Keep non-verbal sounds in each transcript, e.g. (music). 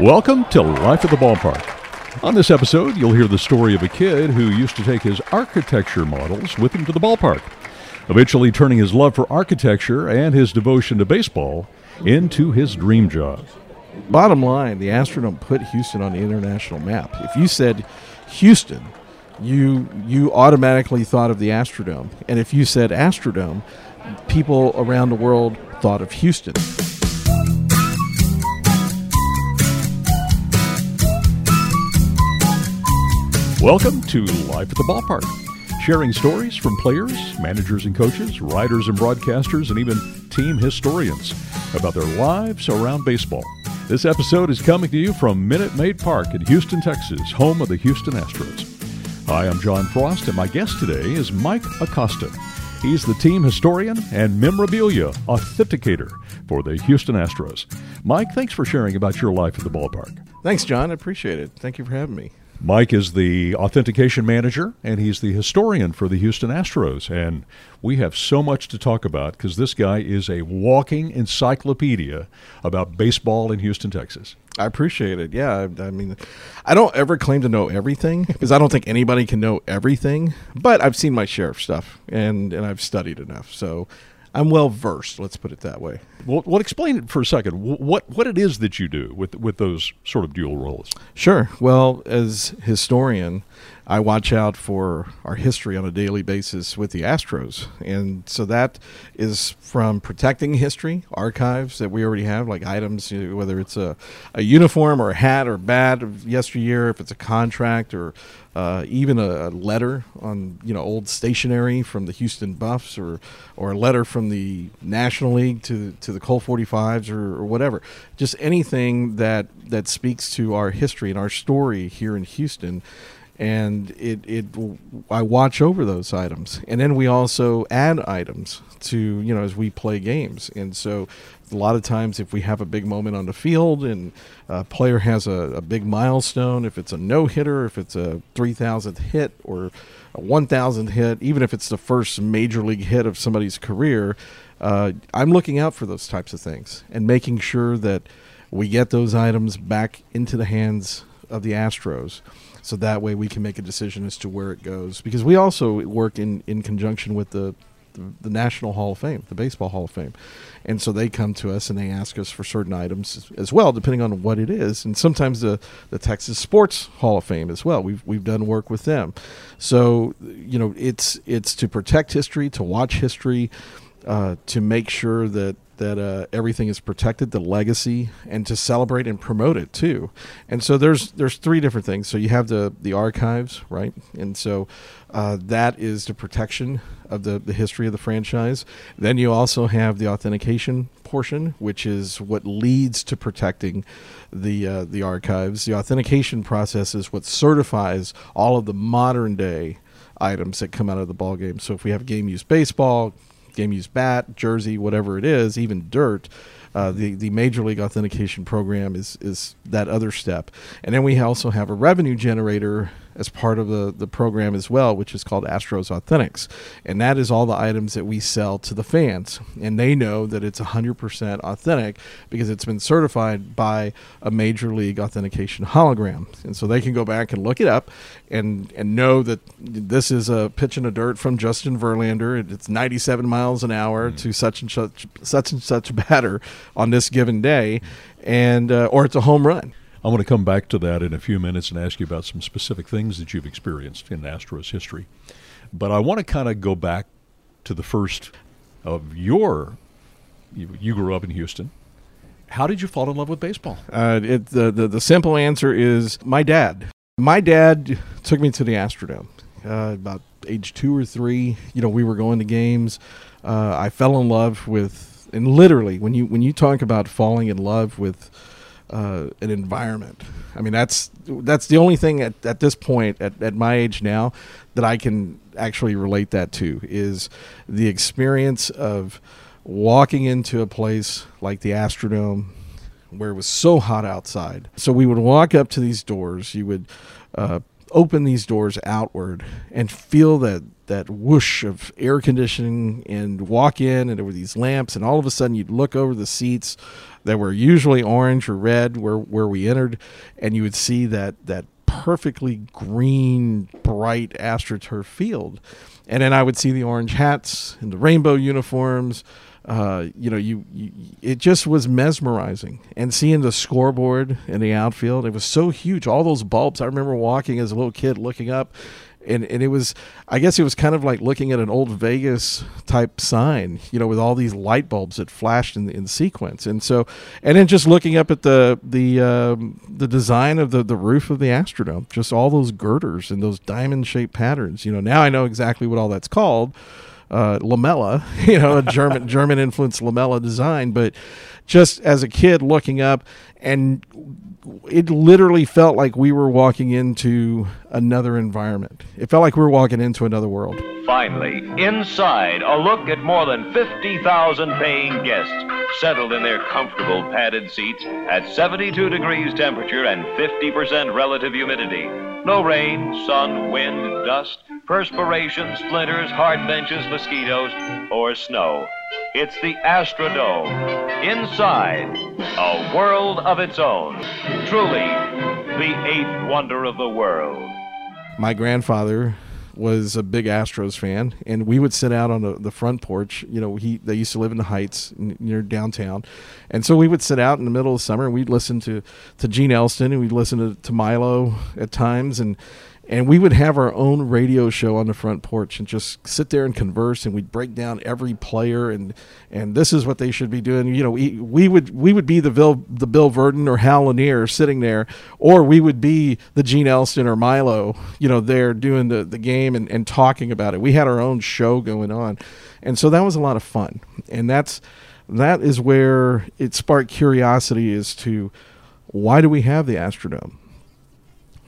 Welcome to Life at the Ballpark. On this episode, you'll hear the story of a kid who used to take his architecture models with him to the ballpark, eventually turning his love for architecture and his devotion to baseball into his dream job. Bottom line, the Astrodome put Houston on the international map. If you said Houston, you you automatically thought of the Astrodome, and if you said Astrodome, people around the world thought of Houston. Welcome to Life at the Ballpark, sharing stories from players, managers and coaches, writers and broadcasters, and even team historians about their lives around baseball. This episode is coming to you from Minute Maid Park in Houston, Texas, home of the Houston Astros. Hi, I'm John Frost, and my guest today is Mike Acosta. He's the team historian and memorabilia authenticator for the Houston Astros. Mike, thanks for sharing about your life at the ballpark. Thanks, John. I appreciate it. Thank you for having me. Mike is the authentication manager and he's the historian for the Houston Astros. And we have so much to talk about because this guy is a walking encyclopedia about baseball in Houston, Texas. I appreciate it. Yeah, I, I mean, I don't ever claim to know everything because I don't think anybody can know everything. But I've seen my share of stuff and and I've studied enough, so I'm well versed. Let's put it that way. Well, well, explain it for a second. What what it is that you do with with those sort of dual roles? Sure. Well, as historian, I watch out for our history on a daily basis with the Astros. And so that is from protecting history, archives that we already have, like items, whether it's a, a uniform or a hat or bat of yesteryear, if it's a contract or uh, even a, a, letter on you know old stationery from the Houston Buffs or or a letter from the National League to to the Colt 45s or, or whatever. Just anything that that speaks to our history and our story here in Houston and it, it I watch over those items, and then we also add items to you know as we play games, and so a lot of times if we have a big moment on the field and a player has a, a big milestone, if it's a no hitter, if it's a three thousandth hit or a one thousandth hit, even if it's the first major league hit of somebody's career, uh, I'm looking out for those types of things and making sure that we get those items back into the hands of the Astros so that way we can make a decision as to where it goes. Because we also work in in conjunction with the the, the National Hall of Fame, the Baseball Hall of Fame, and so they come to us and they ask us for certain items as well, depending on what it is, and sometimes the the Texas Sports Hall of Fame as well. We've we've done work with them, so you know it's it's to protect history, to watch history, uh, to make sure that that uh, everything is protected, the legacy, and to celebrate and promote it too. And so there's there's three different things. So you have the the archives, right? And so uh, that is the protection of the the history of the franchise. Then you also have the authentication portion, which is what leads to protecting the uh, the archives. The authentication process is what certifies all of the modern day items that come out of the ball game. So if we have game use baseball, game used bat, jersey, whatever it is, even dirt. Uh, the the major league authentication program is is that other step, and then we also have a revenue generator as part of the, the program as well, which is called Astros Authentics. And that is all the items that we sell to the fans. And they know that it's 100% authentic because it's been certified by a major league authentication hologram. And so they can go back and look it up and, and know that this is a pitch in the dirt from Justin Verlander. It's 97 miles an hour mm. to such and such, such and such batter on this given day. And, uh, or it's a home run I want to come back to that in a few minutes and ask you about some specific things that you've experienced in Astros history. But I want to kind of go back to the first of your. You, you grew up in Houston. How did you fall in love with baseball? Uh, it, the, the, the simple answer is my dad. My dad took me to the Astrodome uh, about age two or three. You know, we were going to games. Uh, I fell in love with, and literally, when you when you talk about falling in love with uh, an environment. I mean, that's that's the only thing at, at this point at, at my age now that I can actually relate that to is the experience of walking into a place like the Astrodome where it was so hot outside. So we would walk up to these doors. You would uh, open these doors outward and feel that that whoosh of air conditioning and walk in and there were these lamps and all of a sudden you'd look over the seats that were usually orange or red where where we entered and you would see that that perfectly green bright astroturf field and then I would see the orange hats and the rainbow uniforms uh, you know, you, you, it just was mesmerizing. And seeing the scoreboard in the outfield, it was so huge. All those bulbs. I remember walking as a little kid, looking up, and and it was, I guess it was kind of like looking at an old Vegas type sign, you know, with all these light bulbs that flashed in in sequence. And so, and then just looking up at the the um, the design of the the roof of the Astrodome, just all those girders and those diamond shaped patterns. You know, now I know exactly what all that's called uh, lamella, (laughs) you know, a German German influenced lamella design. But just as a kid looking up, and it literally felt like we were walking into another environment. It felt like we were walking into another world. Finally, inside, a look at more than 50,000 paying guests settled in their comfortable padded seats at 72 degrees temperature and 50% relative humidity. No rain, sun, wind, dust perspiration, splinters, hard benches, mosquitoes, or snow. It's the Astrodome. Inside, a world of its own. Truly, the eighth wonder of the world. My grandfather was a big Astros fan, and we would sit out on the, the front porch. You know, he they used to live in the Heights near downtown, and so we would sit out in the middle of summer and we'd listen to to Gene Elston and we'd listen to, to Milo at times, and and we would have our own radio show on the front porch and just sit there and converse and we'd break down every player and and this is what they should be doing. You know we, we would we would be the bill the bill Virdon or hal lanier sitting there or we would be the gene elston or milo you know there doing the, the game and, and talking about it. We had our own show going on. And so that was a lot of fun. And that's that is where it sparked curiosity as to why do we have the astrodome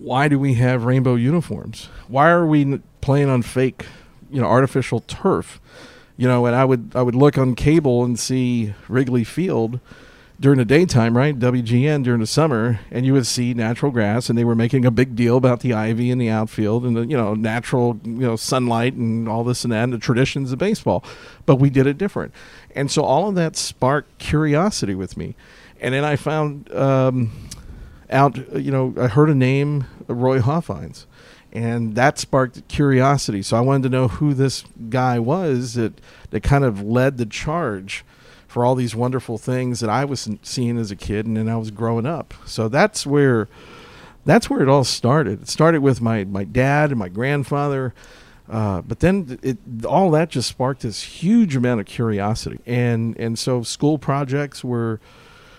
why do we have rainbow uniforms? Why are we playing on fake, you know, artificial turf? You know, and I would I would look on cable and see Wrigley Field during the daytime, right? WGN during the summer, and you would see natural grass, and they were making a big deal about the ivy in the outfield and the you know natural you know sunlight and all this and that, and the traditions of baseball. But we did it different, and so all of that sparked curiosity with me, and then I found um, out, you know, I heard a name, Roy Hofheinz, and that sparked curiosity. So I wanted to know who this guy was that that kind of led the charge for all these wonderful things that I was seeing as a kid and then I was growing up. So that's where that's where it all started. It started with my my dad and my grandfather. Uh, but then it, all that just sparked this huge amount of curiosity, and and so school projects were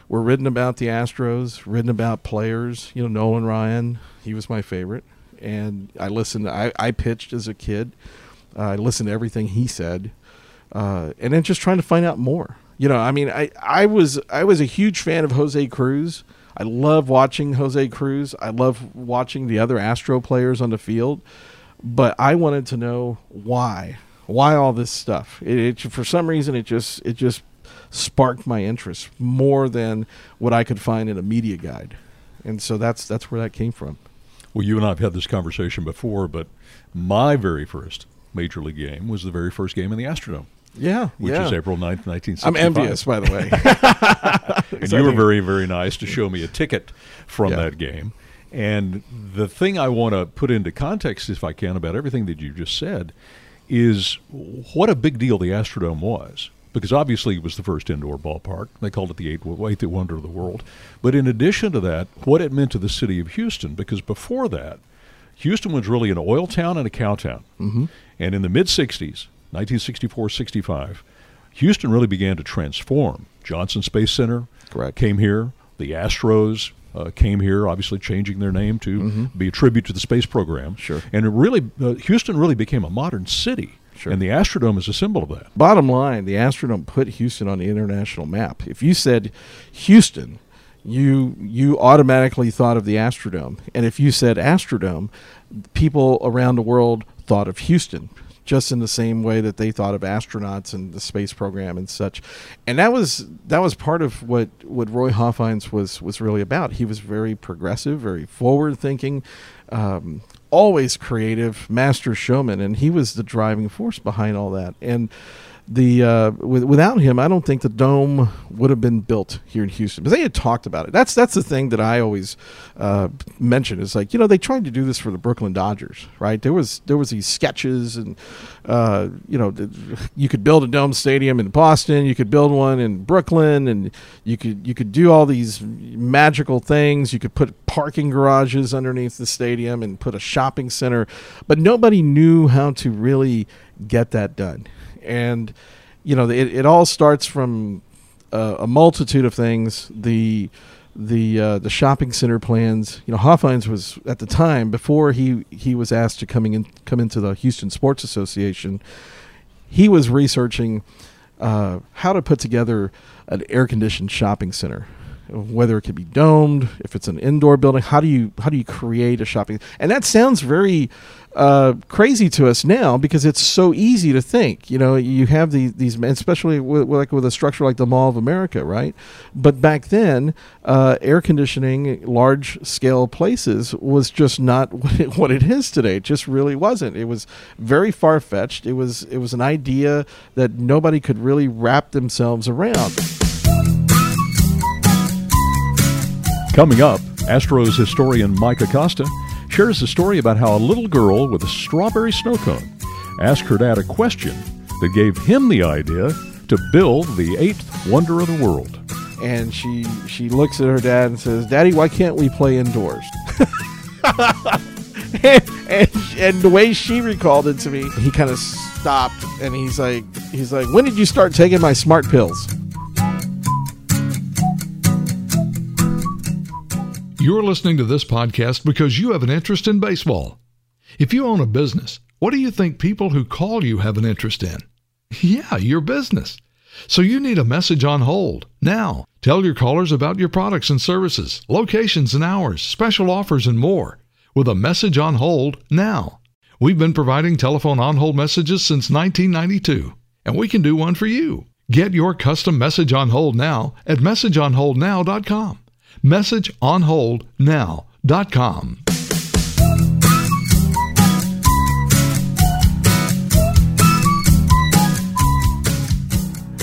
were written about the Astros, written about players. You know, Nolan Ryan, he was my favorite, and I listened. I, I pitched as a kid. Uh, I listened to everything he said, uh, and then just trying to find out more. You know, I mean, I, I was I was a huge fan of Jose Cruz. I love watching Jose Cruz. I love watching the other Astro players on the field, but I wanted to know why, why all this stuff. It, it, for some reason, it just it just sparked my interest more than what I could find in a media guide. And so that's that's where that came from. Well, you and I have had this conversation before, but my very first major league game was the very first game in the Astrodome. Yeah, which yeah. is April 9th, 1965. I'm envious, by the way. (laughs) and you were very, very nice to show me a ticket from Yeah. that game. And the thing I want to put into context, if I can, about everything that you just said, is what a big deal the Astrodome was. Because obviously it was the first indoor ballpark. They called it the eighth, eighth wonder of the world. But in addition to that, what it meant to the city of Houston, because before that, Houston was really an oil town and a cow town. Mm-hmm. And in the mid 60s, 1964 65, Houston really began to transform. Johnson Space Center Correct. came here. The Astros uh, came here, obviously changing their name to be a tribute to the space program. Mm-hmm. Sure. And it really, uh, Houston really became a modern city. Sure. And the Astrodome is a symbol of that. Bottom line, the Astrodome put Houston on the international map. If you said Houston, you you automatically thought of the Astrodome, and if you said Astrodome, people around the world thought of Houston. Just in the same way that they thought of astronauts and the space program and such. And that was that was part of what what Roy Hofheinz was was really about. He was very progressive, very forward thinking. Um, always creative, master showman, and he was the driving force behind all that. And the uh, with, without him, I don't think the dome would have been built here in Houston. But they had talked about it. That's that's the thing that I always uh, mention is like you know they tried to do this for the Brooklyn Dodgers, right? There was there was these sketches and uh, you know you could build a dome stadium in Boston, you could build one in Brooklyn, and you could you could do all these magical things. You could put parking garages underneath the stadium and put a shopping center, but nobody knew how to really get that done and you know it, it all starts from uh, a multitude of things. The the uh, the shopping center plans you know Hofheinz was at the time before he he was asked to coming in come into the Houston Sports Association he was researching uh, how to put together an air conditioned shopping center whether it could be domed, if it's an indoor building, how do you how do you create a shopping? And that sounds very uh, crazy to us now because it's so easy to think. You know, you have these these, especially with, like with a structure like the Mall of America, right? But back then, uh, air conditioning, large scale places was just not (laughs) what it, what it is today. It just really wasn't. It was very far fetched. It was it was an idea that nobody could really wrap themselves around. Coming up, Astros historian Mike Acosta shares a story about how a little girl with a strawberry snow cone asked her dad a question that gave him the idea to build the eighth wonder of the world. And she she looks at her dad and says, "Daddy, why can't we play indoors?" (laughs) and, and, and the way she recalled it to me, he kind of stopped and he's like, he's like, "When did you start taking my smart pills?" You're listening to this podcast because you have an interest in baseball. If you own a business, what do you think people who call you have an interest in? (laughs) Yeah, your business. So you need a message on hold. Now, tell your callers about your products and services, locations and hours, special offers, and more with a message on hold now. We've been providing telephone on hold messages since 1992, and we can do one for you. Get your custom message on hold now at messageonholdnow.com messageonholdnow.com.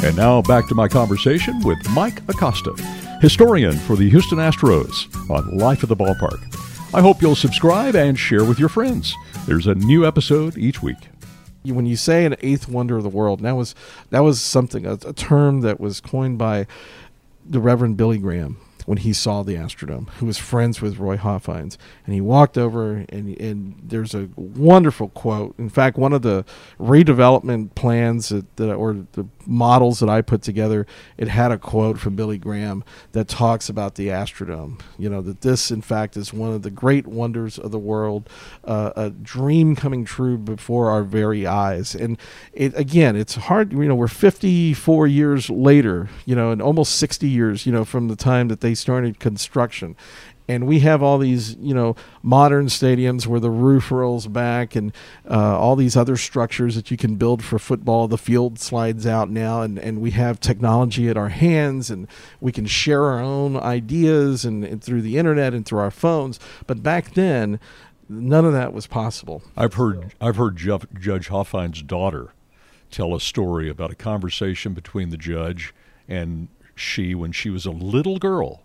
And now back to my conversation with Mike Acosta, historian for the Houston Astros on Life at the Ballpark. I hope you'll subscribe and share with your friends. There's a new episode each week when you say an eighth wonder of the world, that was that was something a, a, term that was coined by the Reverend Billy Graham, when he saw the Astrodome, who was friends with Roy Hofheinz. And he walked over, and, and there's a wonderful quote. In fact, one of the redevelopment plans that, that, or the models that I put together, it had a quote from Billy Graham that talks about the Astrodome. You know, that this, in fact, is one of the great wonders of the world, uh, a dream coming true before our very eyes. And it again, it's hard, you know, we're 54 years later, you know, and almost 60 years, you know, from the time that they they started construction. And we have all these you know modern stadiums where the roof rolls back and uh, all these other structures that you can build for football. The field slides out now and, and we have technology at our hands and we can share our own ideas and, and through the internet and through our phones. But back then none of that was possible. I've heard i've heard Jeff, judge hofheinz's daughter tell a story about a conversation between the judge and she when she was a little girl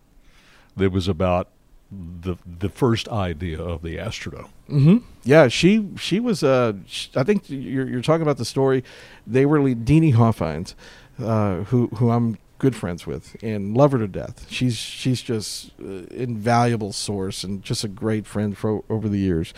that was about the the first idea of the Astrodome. Mm-hmm. Yeah, she she was. Uh, I think you're, you're talking about the story. They were Deanie Hofheinz, uh, who who I'm good friends with and love her to death. She's she's just uh, invaluable source and just a great friend for over the years.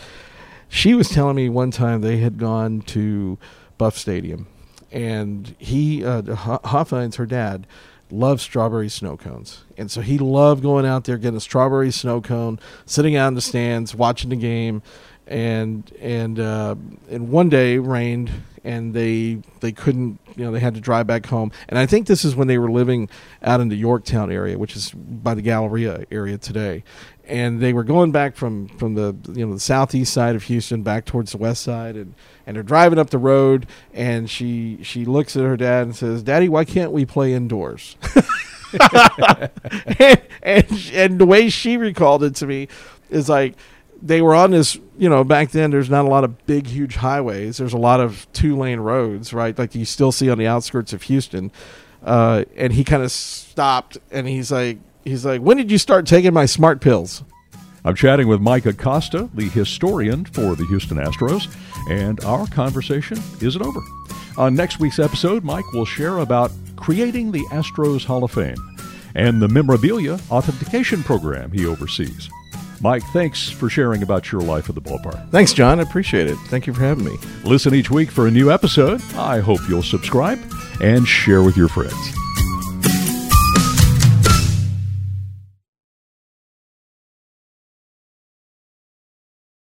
She was telling me one time they had gone to Buff Stadium, and he uh, Hofheinz, her dad, loved strawberry snow cones. And so he loved going out there, getting a strawberry snow cone, sitting out in the stands, watching the game. And and uh, and one day rained, and they they couldn't you know they had to drive back home. And I think this is when they were living out in the Yorktown area, which is by the Galleria area today. And they were going back from from the you know the southeast side of Houston back towards the west side, and and they're driving up the road, and she she looks at her dad and says, "Daddy, why can't we play indoors?" (laughs) and, and and the way she recalled it to me is like they were on this you know back then there's not a lot of big huge highways there's a lot of two lane roads right like you still see on the outskirts of houston uh, and he kind of stopped and he's like he's like when did you start taking my smart pills I'm chatting with Mike Acosta, the historian for the Houston Astros, and our conversation isn't over. On next week's episode, Mike will share about creating the Astros Hall of Fame and the memorabilia authentication program he oversees. Mike, thanks for sharing about your life at the ballpark. thanks john i appreciate it thank you for having me Listen each week for a new episode. I hope you'll subscribe and share with your friends.